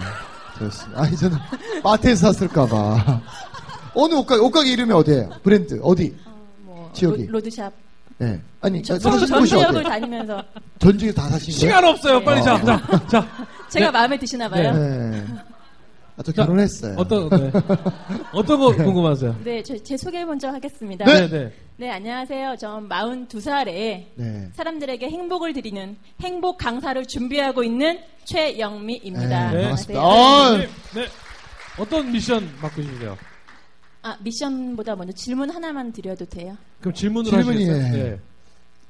좋습니다. 아니, 저는 마트에서 샀을까봐. 어느 옷가게, 옷가게 이름이 어디예요? 브랜드, 어디? 뭐, 지역이? 로, 로드샵. 네. 아니, 저, 사신 전 곳이 지역을 어디? 다니면서 전 중에 다 사신 거예요? 시간 없어요. 네. 빨리 자, 어. 자, 자. 제가 네. 마음에 드시나 봐요. 네. 네. 아, 저 자, 결혼했어요. 어떤, 네. 어떤 거 궁금하세요? 저, 제 소개 먼저 하겠습니다. 네, 네. 네, 안녕하세요. 전 42살에 네. 사람들에게 행복을 드리는 행복 강사를 준비하고 있는 최영미입니다. 네, 안녕하세요. 반갑습니다. 아, 네, 네. 어떤 미션 맡고 싶으세요? 아, 미션보다 먼저 질문 하나만 드려도 돼요? 그럼 질문으로 질문이에요. 하시겠어요? 네.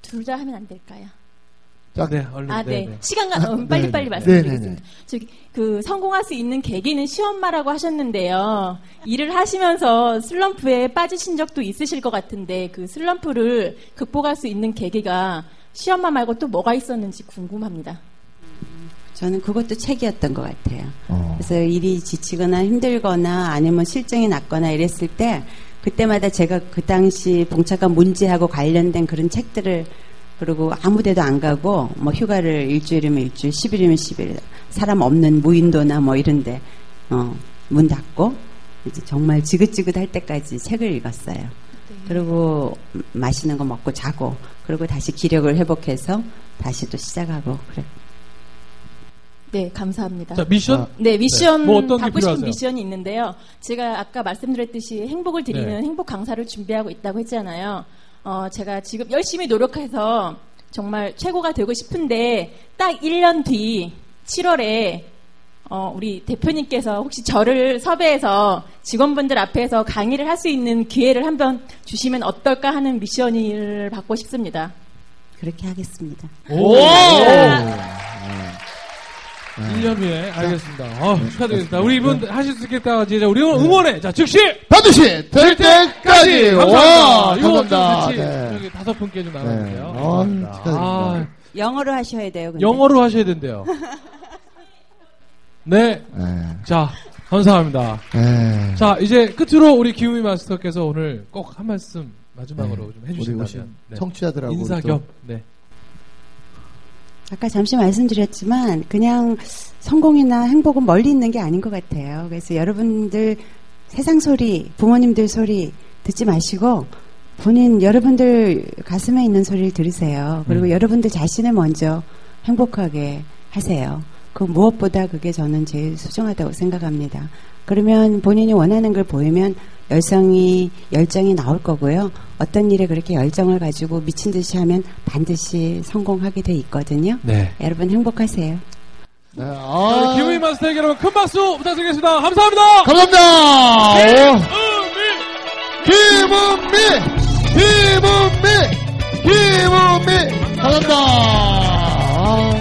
둘 다 하면 안 될까요? 자, 네, 얼른. 아, 네. 네. 시간가 어, 네, 빨리빨리 네. 말씀드리겠습니다. 네, 네, 저기 그 성공할 수 있는 계기는 시엄마라고 하셨는데요. 일을 하시면서 슬럼프에 빠지신 적도 있으실 것 같은데 그 슬럼프를 극복할 수 있는 계기가 시엄마 말고 또 뭐가 있었는지 궁금합니다. 저는 그것도 책이었던 것 같아요. 어. 그래서 일이 지치거나 힘들거나 아니면 실증이 났거나 이랬을 때 그때마다 제가 그 당시 봉착한 문제하고 관련된 그런 책들을 그리고 아무 데도 안 가고 뭐 휴가를 일주일이면 일주일, 10일이면 10일 사람 없는 무인도나 뭐 이런데 어, 문 닫고 이제 정말 지긋지긋할 때까지 책을 읽었어요. 그리고 맛있는 거 먹고 자고 그리고 다시 기력을 회복해서 다시 또 시작하고 그래. 네, 감사합니다. 자, 미션? 아, 네, 미션 네. 뭐 어떤 게 받고 싶은 필요하세요? 미션이 있는데요. 제가 아까 말씀드렸듯이 행복을 드리는 네. 행복 강사를 준비하고 있다고 했잖아요. 어, 제가 지금 열심히 노력해서 정말 최고가 되고 싶은데 딱 1년 뒤 7월에 어, 우리 대표님께서 혹시 저를 섭외해서 직원분들 앞에서 강의를 할 수 있는 기회를 한번 주시면 어떨까 하는 미션을 받고 싶습니다. 그렇게 하겠습니다. 오! 네. 1년 후에 알겠습니다. 아, 축하드립니다. 우리 이분 하실 수 있겠다. 이제 우리 응원해. 자, 즉시 반드시 될 때까지! 와! 감사합니다. 이거. 같이 네. 저기 다섯 분께 좀 나눠주세요. 네. 아, 축하드립니다. 아, 영어로 하셔야 돼요. 근데. 영어로 하셔야 된대요. 네. 네. 자, 감사합니다. 네. 자, 이제 끝으로 우리 기우미 마스터께서 오늘 꼭 한 말씀 마지막으로 네. 좀 우리 해주신다면. 오신 네. 청취자들하고 인사 또 겸. 네. 아까 잠시 말씀드렸지만 그냥 성공이나 행복은 멀리 있는 게 아닌 것 같아요. 그래서 여러분들 세상 소리, 부모님들 소리 듣지 마시고 본인 여러분들 가슴에 있는 소리를 들으세요. 그리고 음. 여러분들 자신을 먼저 행복하게 하세요. 그 무엇보다 그게 저는 제일 소중하다고 생각합니다. 그러면 본인이 원하는 걸 보이면 열성이 열정이 나올 거고요. 어떤 일에 그렇게 열정을 가지고 미친 듯이 하면 반드시 성공하게 돼 있거든요. 네. 여러분 행복하세요. 네. 아~ 네, 기우이 마스터에게 여러분 큰 박수 부탁드리겠습니다. 감사합니다. 감사합니다. 김은미, 김은미, 김은미, 김은미. 감사합니다. 아~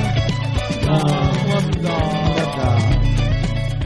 아~